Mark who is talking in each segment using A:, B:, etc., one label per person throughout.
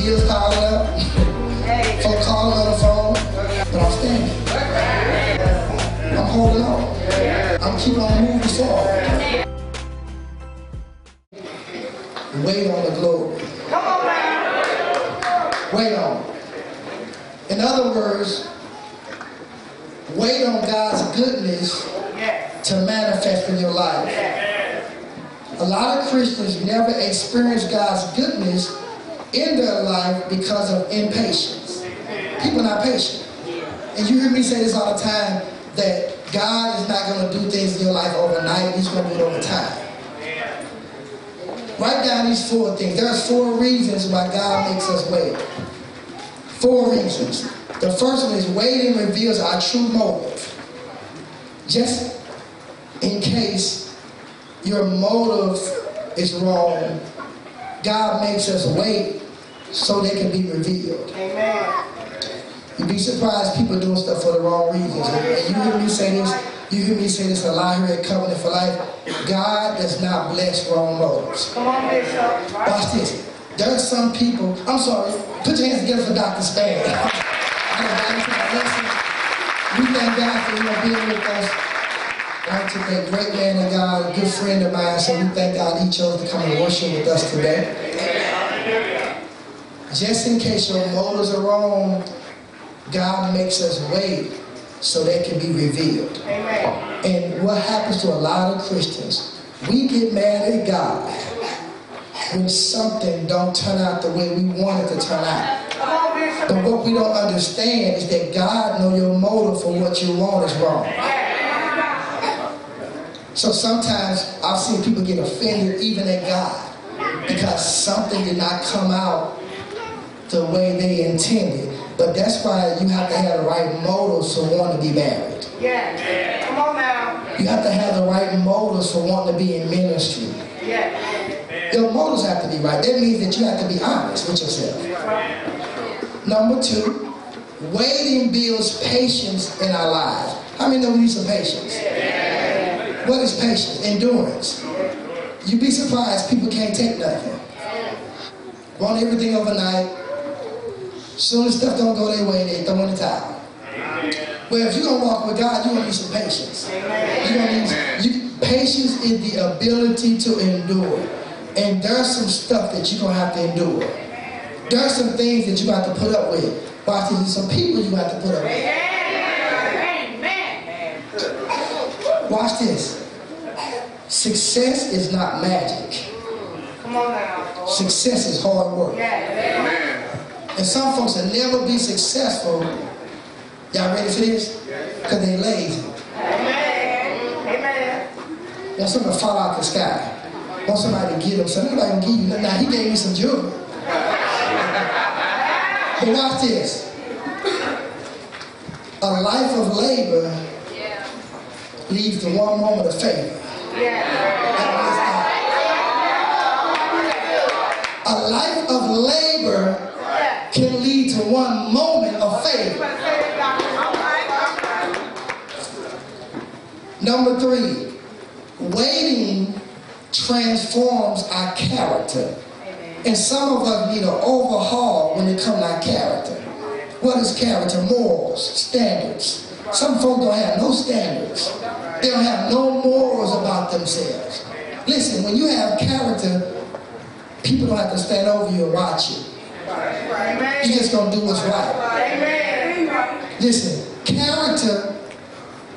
A: He calling up, phone calling on the phone, but I'm standing. I'm holding on. I'm keeping on moving forward. Wait on the glory. Come on. man. Wait on. In other words, wait on God's goodness to manifest in your life. A lot of Christians never experience God's goodness in their life because of impatience. People are not patient. And you hear me say this all the time that God is not going to do things in your life overnight, He's going to do it over time. Write down these four things. There's four reasons why God makes us wait. Four reasons. The first one is waiting reveals our true motive. Just in case your motive is wrong, God makes us wait so they can be revealed.
B: Amen.
A: You'd be surprised people doing stuff for the wrong reasons. And you hear me say this, you hear me say this a lot here at Covenant for Life. God does not bless wrong motives.
B: Come on, Bishop.
A: Watch this. There are some people, I'm sorry, put your hands together for Dr. Span. we thank God for him being with us. Right, today, great man of God, a good friend of mine, so we thank God he chose to come and worship with us today. Just in case your motives are wrong, God makes us wait so they can be revealed.
B: Amen.
A: And what happens to a lot of Christians, we get mad at God when something don't turn out the way we want it to turn out.
B: Come on, Bishop.
A: But what we don't understand is that God know your motive for what you want is wrong. So sometimes I've seen people get offended even at God because something did not come out the way they intended. But that's why you have to have the right motives for wanting to be married.
B: Yeah. Come on now.
A: You have to have the right motives for wanting to be in ministry.
B: Yeah.
A: Your motives have to be right. That means that you have to be honest with yourself. Number two, waiting builds patience in our lives. How many know we need some patience? What is patience? Endurance. You'd be surprised people can't take nothing. Want everything overnight. Soon as stuff don't go their way, they throw in the towel. Well, if you're gonna walk with God, you're gonna need some patience. You're gonna need you, patience is the ability to endure. And there's some stuff that you're gonna have to endure. There's some things that you have to put up with. Watch this, there's some people you have to put up with.
B: Amen.
A: Watch this. Success is not magic.
B: Come on now.
A: Success is hard work.
B: Yeah.
A: And some folks will never be successful. Y'all ready for this? Because they lazy.
B: Amen. Amen.
A: Something to fall out the sky. Want somebody to get them. So nobody can give you. Now he gave me some jewelry. But watch this. A life of labor leads to one moment of favor. A life of labor can lead to one moment of favor. Number three, waiting transforms our character. And some of us need an overhaul when it comes to our character. What is character? Morals, standards. Some folk don't have no standards. They don't have no morals about themselves. Listen, when you have character, people don't have to stand over you and watch you. You just gonna do what's right. Listen, character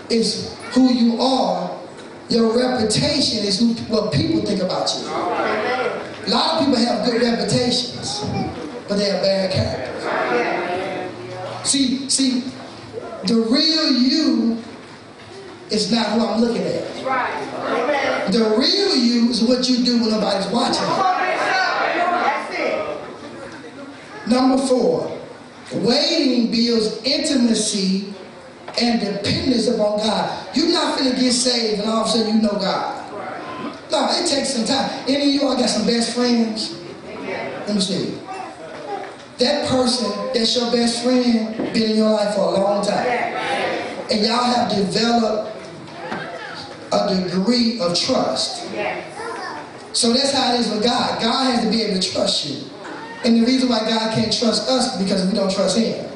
A: is who you are. Your reputation is who, what people think about you. A lot of people have good reputations, but they have bad character. See, see, the real you is not who I'm looking at. The real you is what you do when nobody's watching. Number four, waiting builds intimacy and dependence upon God. You're not gonna get saved and all of a sudden you know God. No, it takes some time. Any of you all got some best friends? Let me see. That person that's your best friend been in your life for a long time. And y'all have developed a degree of trust. So that's how it is with God. God has to be able to trust you. And the reason why God can't trust us is because we don't trust Him.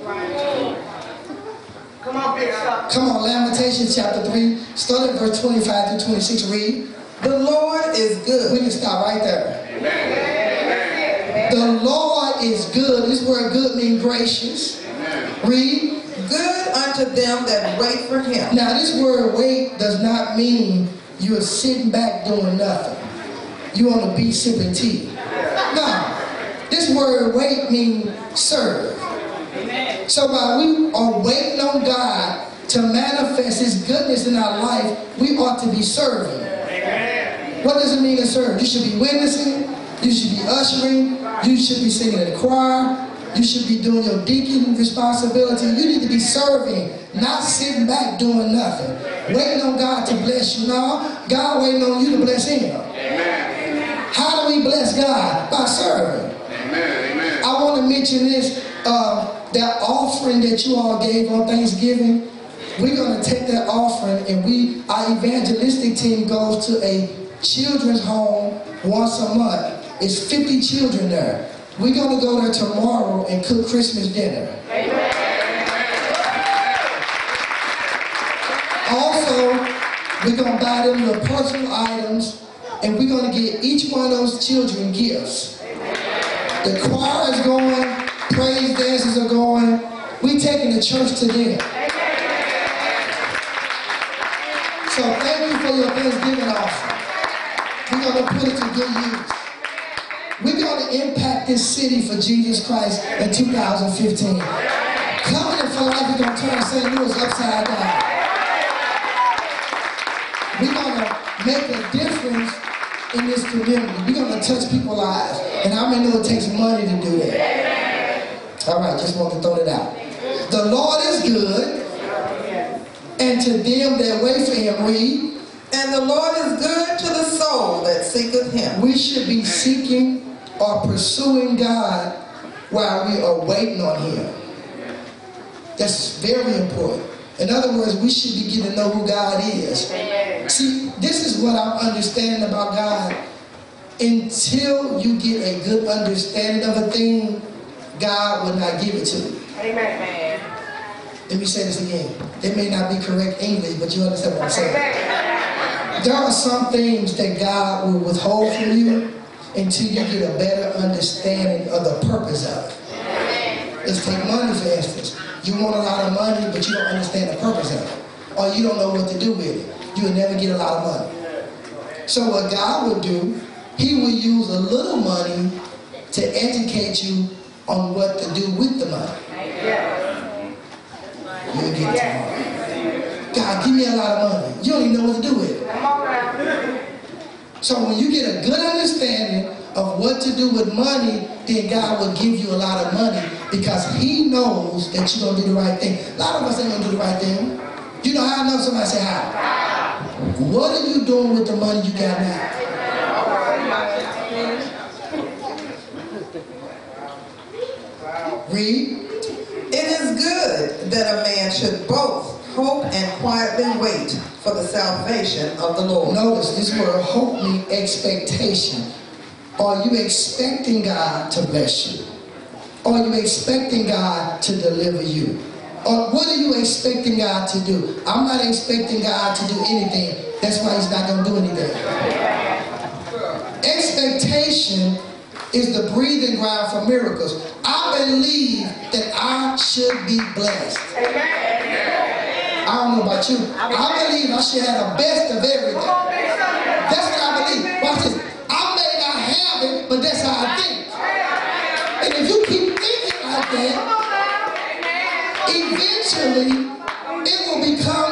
B: Come on.
A: Come on, Lamentations chapter 3, start at verse 25 through 26. Read.
C: The Lord is good.
A: We can stop right there. The Lord is good. This word good means gracious. Read.
C: Good unto them that wait for him.
A: Now, this word wait does not mean you're sitting back doing nothing. You on the beach sipping tea. No. This word wait means serve. So while we are waiting on God to manifest His goodness in our life, we ought to be serving. What does it mean to serve? You should be witnessing. You should be ushering. You should be singing in the choir. You should be doing your deacon responsibility. You need to be serving, not sitting back doing nothing. Waiting on God to bless you. No, God waiting on you to bless Him. How do we bless God? By serving. I want to mention this. Uh, that offering that you all gave on Thanksgiving, we're going to take that offering and we, our evangelistic team goes to a children's home once a month. It's 50 children there. We're going to go there tomorrow and cook Christmas dinner. Also, we're going to buy them the personal items and we're going to get each one of those children gifts. The choir is going, praise dances are going. We taking the church to them. So thank you for your Thanksgiving offering. We're going to put it to good use. We're going to impact this city for Jesus Christ in 2015. Covenant for Life is going to turn St. Louis upside down. We're going to make difference in this community. We're going to touch people's lives. And how many know it takes money to do that? All right, just want to throw that out. The Lord is good, and to them that wait for him, read,
C: And the Lord is good to the soul that seeketh him.
A: we should be seeking or pursuing God while we are waiting on him. That's very important. In other words, we should be getting to know who God is. See, this is what I understand about God. Until you get a good understanding of a thing, God will not give it to you.
B: Amen.
A: Let me say this again. It may not be correct English, but you understand what I'm saying. There are some things that God will withhold from you until you get a better understanding of the purpose of it. Let's take money for instance. You want a lot of money, but you don't understand the purpose of it. Or you don't know what to do with it. You will never get a lot of money. So what God will do, He will use a little money to educate you on what to do with the money. You'll get it tomorrow. God, give me a lot of money. You don't even know what to do with it.
B: Come on now.
A: So when you get a good understanding of what to do with money, then God will give you a lot of money because He knows that you're gonna do the right thing. A lot of us ain't gonna do the right thing. You know how I know somebody say how? What are you doing with the money you got now? Read.
C: It is good that a man should both hope and quietly wait for the salvation of the Lord.
A: Notice this word hope means expectation. Are you expecting God to bless you? Are you expecting God to deliver you? Or what are you expecting God to do? I'm not expecting God to do anything. That's why He's not going to do anything. Expectation is the breathing ground for miracles. I believe that I should be blessed. I don't know about you. I believe I should have the best of everything. That's what I believe. Watch this. I may not have it, but that's how I think. And if you keep that, eventually it will become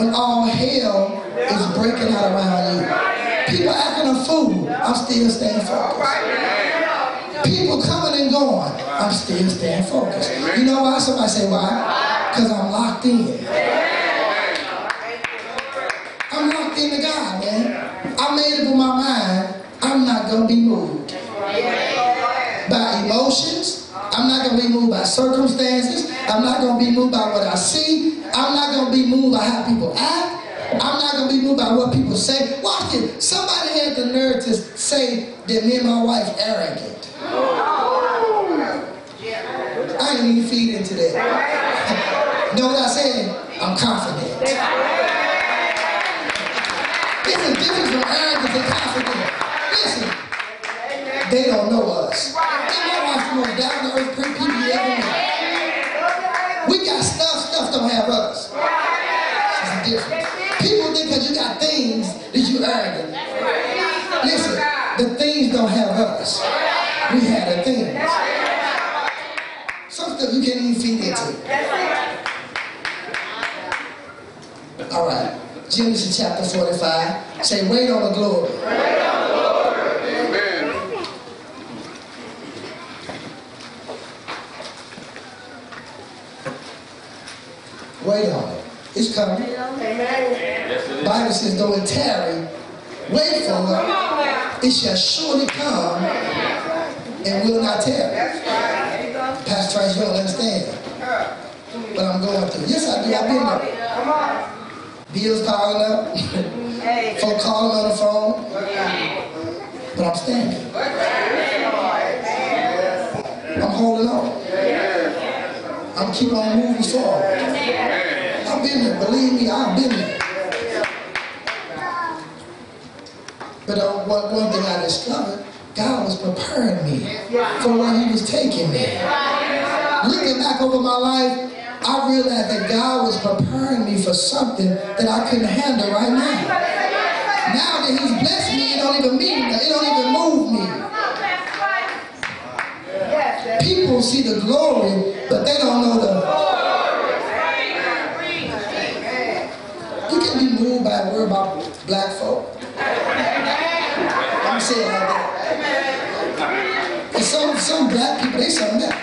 A: when all hell is breaking out around you. People acting a fool, I'm still staying focused. People coming and going, I'm still staying focused. You know why? Somebody say why? Because I'm locked in. I'm locked into God, man. I made up in my mind, I'm not going to be moved by emotions. I'm not going to be moved by circumstances. I'm not going to be moved by what I see. I'm not going to be moved by how people act. I'm not going to be moved by what people say. Watch it. Somebody had the nerve to say that me and my wife are arrogant. I didn't even feed into that. know what I said? I'm confident. Listen, difference from arrogance and confidence. Listen, they don't know us. They know us the down to earth people you ever. Don't have us. People think because you got things that you arrogant. Listen, the things don't have us. We have the things. Some stuff you can't even feed into. All right. Genesis chapter 45. Say, wait on the glory. Wait on it. It's coming. Amen. Bible says, though it tarry, wait for it. It shall surely come and will not tarry. Pastor Trice, you don't understand. But I'm going through. Yes, I do. I've been there. Bills piling up. Folk calling on the phone. But I'm standing. I'm holding on. I'm keep on moving forward. I've been there. Believe me, I've been there. But uh, one, one thing I discovered, God was preparing me for where He was taking me. Looking back over my life, I realized that God was preparing me for something that I couldn't handle right now. Now that He's blessed me, it don't even mean it don't even move me. People see the glory, but they don't know the. You can be moved by a word about black folk. I'm saying like that. And some some black people, they something else.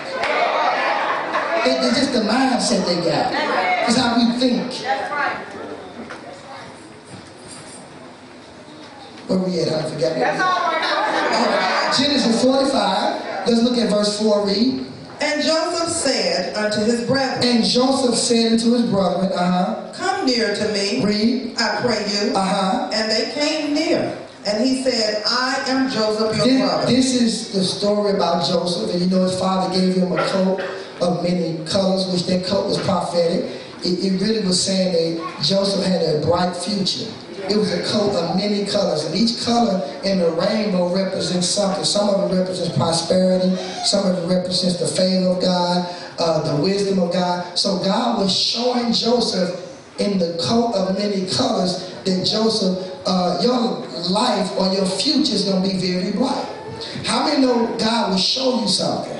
A: They, they just the mindset they got. It's how we think. Where we at? I forgot. At. All right. Genesis 45. Let's look at verse 4. Read.
C: And Joseph said unto his brethren,
A: And Joseph said unto his brethren, uh
C: Come near to me,
A: Read.
C: I pray you.
A: Uh huh.
C: And they came near. And he said, I am Joseph your
A: This,
C: brother.
A: this is the story about Joseph, and you know his father gave him a coat of many colors, which that coat was prophetic. It, it really was saying that Joseph had a bright future. It was a coat of many colors, and each color in the rainbow represents something. Some of it represents prosperity, some of it represents the favor of God, uh, the wisdom of God. So God was showing Joseph in the coat of many colors that Joseph, uh, your life or your future is going to be very bright. How many know God will show you something?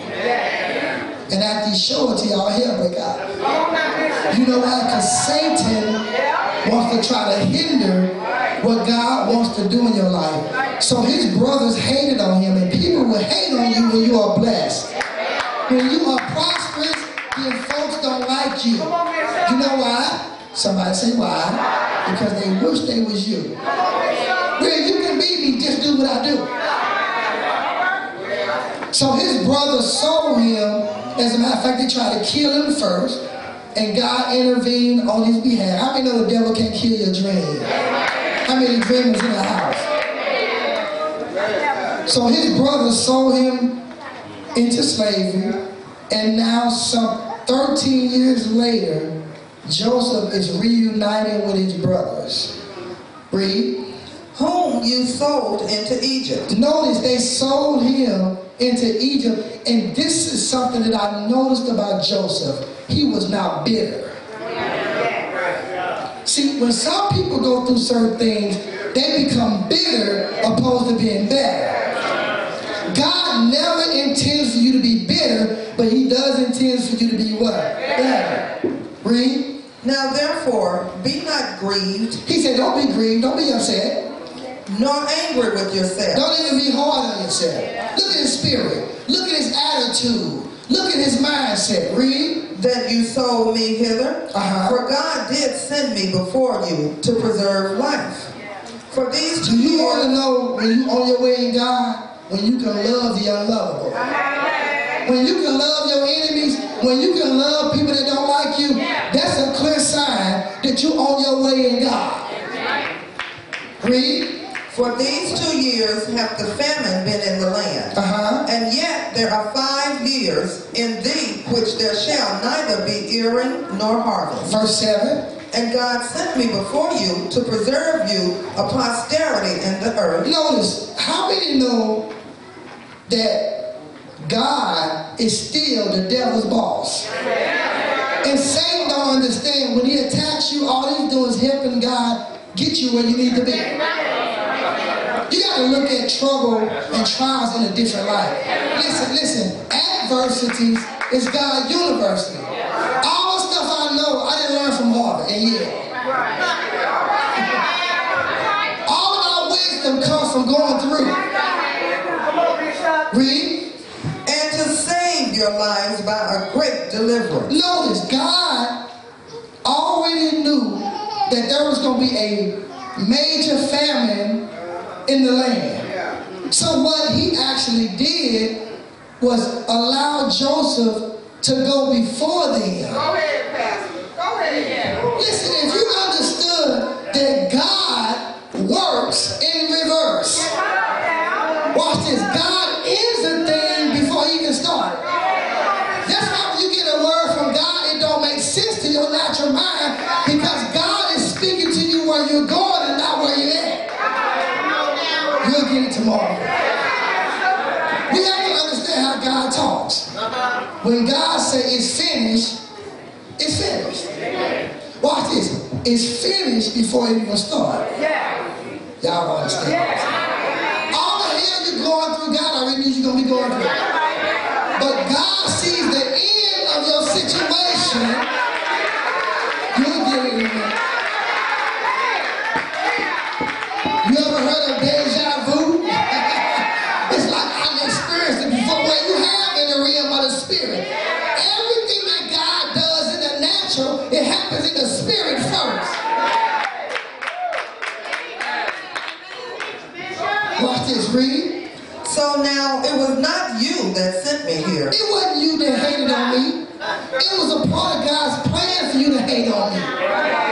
A: And after he show it to y'all, hell break out. You know why? Because Satan wants to try to hinder what God wants to do in your life. So his brothers hated on him, and people will hate on you when you are blessed. When you are prosperous, then folks don't like you. You know why? Somebody say why? Because they wish they was you. Well, you can be me, just do what I do. So his brothers sold him. As a matter of fact, they tried to kill him first, and God intervened on his behalf. How many know the devil can't kill your dream? How many dreamers in the house? So his brothers sold him into slavery, and now some 13 years later, Joseph is reuniting with his brothers. Read.
C: Whom you sold into Egypt.
A: Notice they sold him into Egypt, and this is something that I noticed about Joseph. He was not bitter. See, when some people go through certain things, they become bitter opposed to being better. God never intends for you to be bitter, but He does intend for you to be what? Better. Read.
C: Now therefore, be not grieved,
A: He said, Don't be grieved, don't be upset.
C: Nor angry with yourself.
A: Don't even be hard on yourself. Look at his spirit. Look at his attitude. Look at his mindset. Read.
C: that you sold me hither.
A: Uh-huh.
C: For God did send me before you to preserve life. For these
A: Do
C: two
A: you want to know when you on your way in God? When you can love the unlovable. When you can love your enemies. When you can love people that don't like you. That's a clear sign that you're on your way in God. Read.
C: For these two years hath the famine been in the land.
A: Uh-huh.
C: And yet there are five years in thee which there shall neither be earing nor harvest.
A: Verse 7.
C: And God sent me before you to preserve you a posterity in the earth.
A: Notice, how many know that God is still the devil's boss? And Satan don't understand when he attacks you, all he's doing is helping God get you where you need to be. You got to look at trouble and trials in a different light. Listen, listen, adversities is God's university. All the stuff I know, I didn't learn from Harvard and Yale. All of our wisdom comes from going through. Read.
C: And to save your lives by a great deliverance.
A: Notice, God already knew that there was going to be a major famine in the land. So what he actually did was allow Joseph to go before them.
B: Go ahead, Pastor. Go ahead.
A: Listen, if you understood When God says it's finished, it's finished. Watch this. It's finished before it even start. Y'all don't understand. All the hell you're going through, God already knew you're going to be going through. But God sees the end of your situation. That
C: sent me here,
A: It wasn't you that hated on me. It was a part of God's plan for you to hate on me.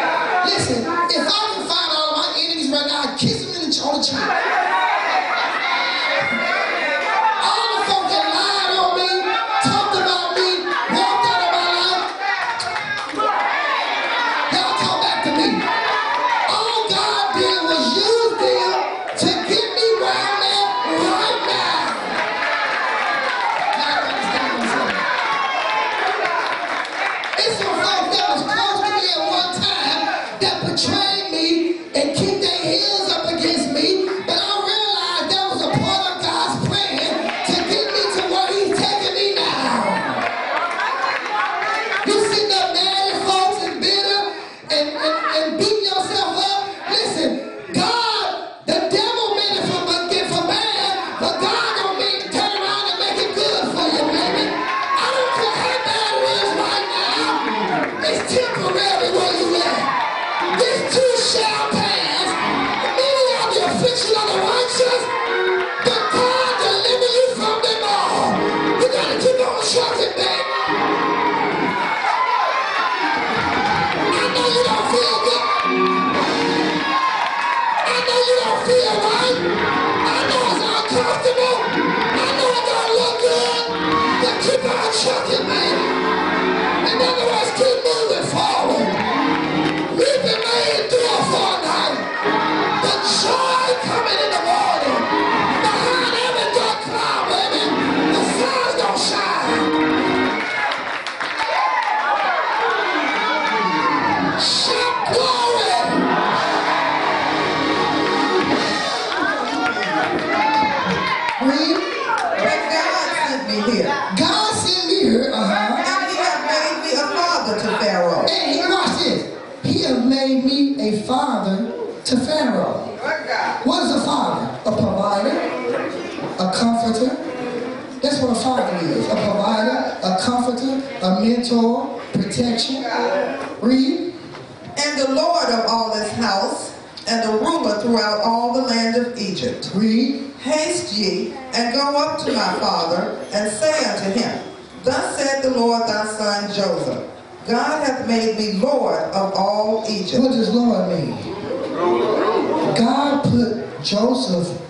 C: He
A: has made me a father to Pharaoh. What is a father? A provider, a comforter. That's what a father is. A provider, a comforter, a mentor, protection. Read.
C: And the Lord of all his house, and the ruler throughout all the land of Egypt.
A: Read.
C: Haste ye, and go up to my father, and say unto him, Thus said the Lord thy son Joseph, God hath made me Lord of all Egypt.
A: What does Lord mean? God put Joseph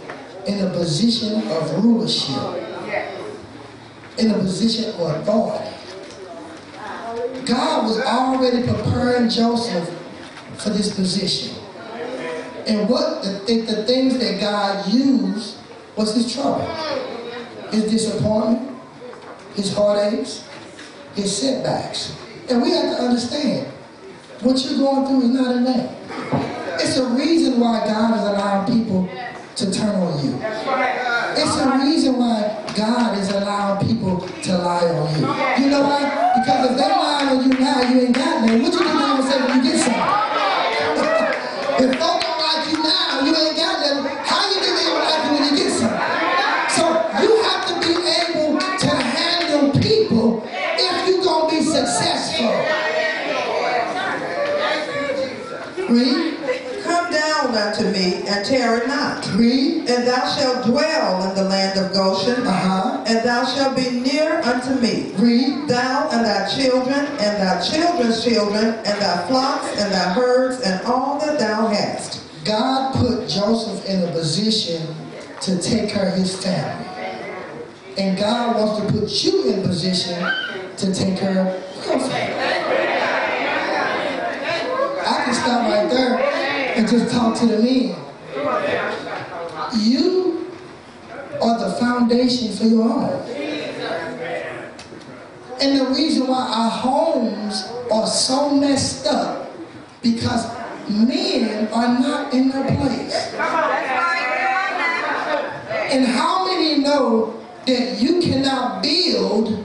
A: in a position of rulership, in a position of authority. God was already preparing Joseph for this position. And what the, the things that God used was his trouble, his disappointment, his heartaches, his setbacks. And we have to understand what you're going through is not in vain. It's a reason why God is allowing people to turn on you. It's a reason why God is allowing people to lie on you. You know why? Because if they lie on you now, you ain't got nothing. What you gonna say when you get something? if folk don't like you now, you ain't got nothing. How you think they gonna like you when you get something? So you have to be able to handle people if you're gonna be successful. Read,
C: Come down unto me, and tarry not.
A: read,
C: And thou shalt dwell in the land of Goshen,
A: uh-huh,
C: and thou shalt be near unto me.
A: read,
C: Thou and thy children, and thy children's children, and thy flocks, and thy herds, and all that thou hast.
A: God put Joseph in a position to take care of his family. And God wants to put you in a position to take care of your family. I can stop right there and just talk to the men. You are the foundation for your home. And the reason why our homes are so messed up because men are not in their place. And how many know that you cannot build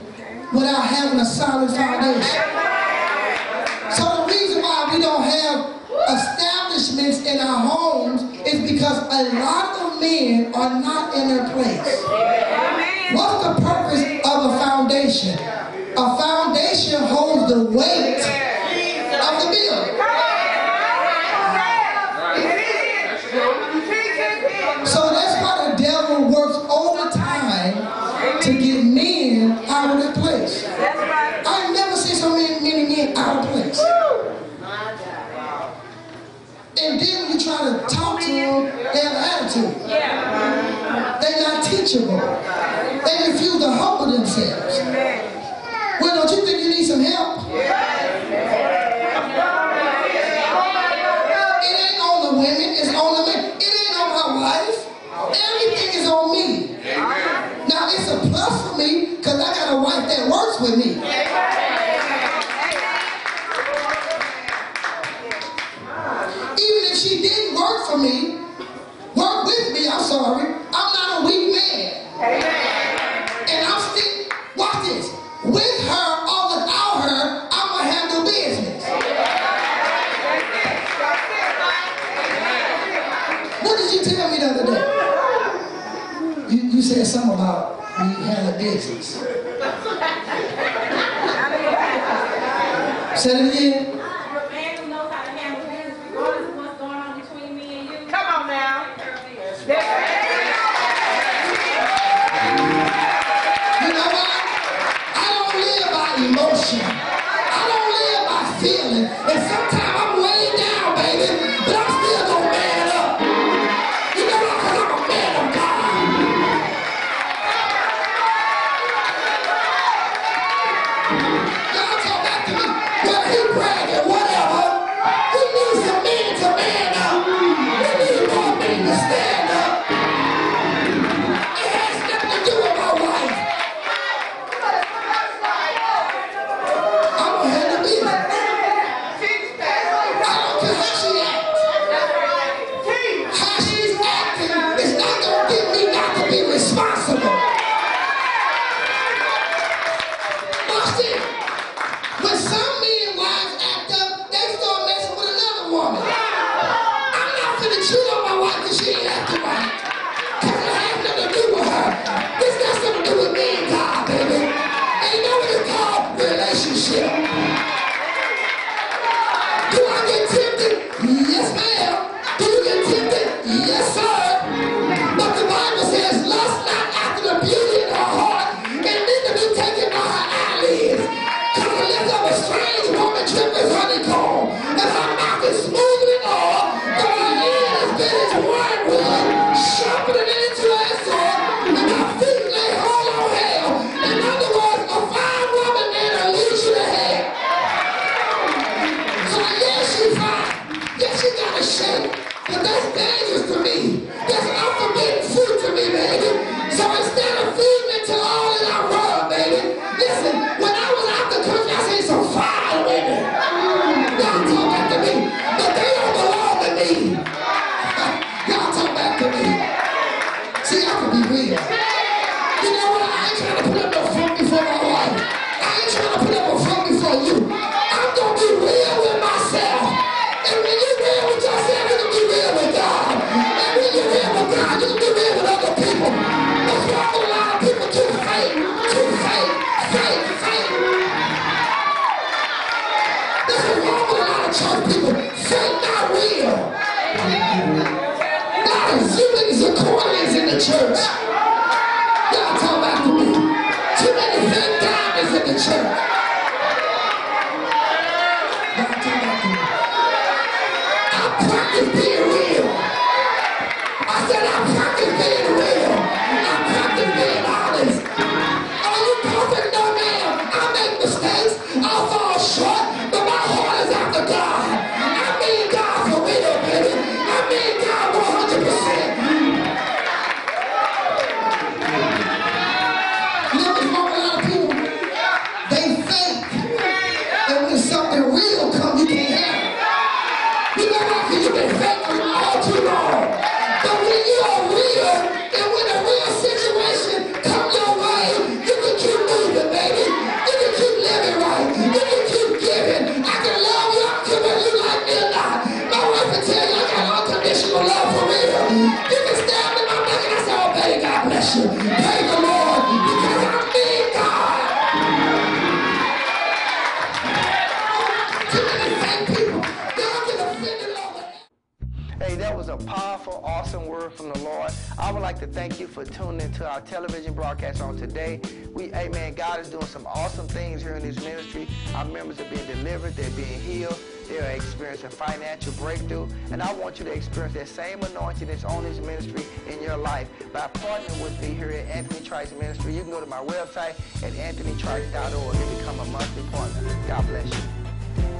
A: without having a solid foundation? So the reason why we don't have establishments in our homes because a lot of men are not in their place. What's the purpose of a foundation? A foundation holds the weight said something about we handle business. Say it again.
D: Thank you.
A: Too many Zacordians in the church. Y'all talk about to me. Too many thank God in the church. Praise the Lord.
E: Hey, that was a powerful, awesome word from the Lord. I would like to thank you for tuning into our television broadcast on today. We, amen, God is doing some awesome things here in this ministry. Our members are being delivered, they're being healed, they're experiencing financial breakthrough. And I want you to experience that same anointing that's on this ministry in your life by partnering with me here at Anthony Trice Ministry. You can go to my website at anthonytrice.org and become a monthly partner. God bless you.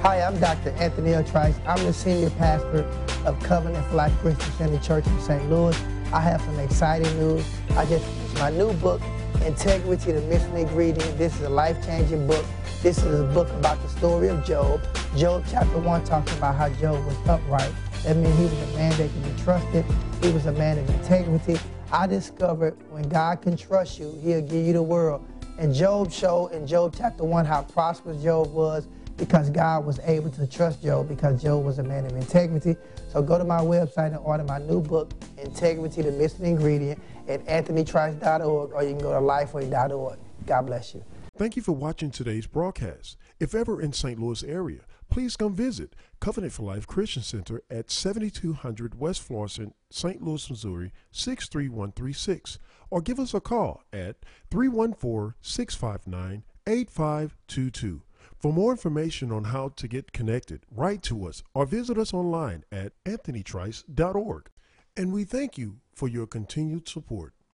F: Hi, I'm Dr. Anthony L. Trice. I'm the senior pastor of Covenant Life Christian Center Church in St. Louis. I have some exciting news. I just my new book, Integrity, the Missing Ingredient. This is a life-changing book. This is a book about the story of Job. Job chapter 1 talks about how Job was upright. That means he was a man that can be trusted. He was a man of integrity. I discovered when God can trust you, he'll give you the world. And Job showed in Job chapter 1 how prosperous Job was because God was able to trust Job because Job was a man of integrity. So go to my website and order my new book, Integrity, the Missing Ingredient, at anthonytrice.org or you can go to lifeway.org. God bless you.
G: Thank you for watching today's broadcast. If ever in St. Louis area, please come visit Covenant for Life Christian Center at 7200 West Florissant, St. Louis, Missouri 63136 or give us a call at 314-659-8522. For more information on how to get connected, write to us or visit us online at anthonytrice.org. And we thank you for your continued support.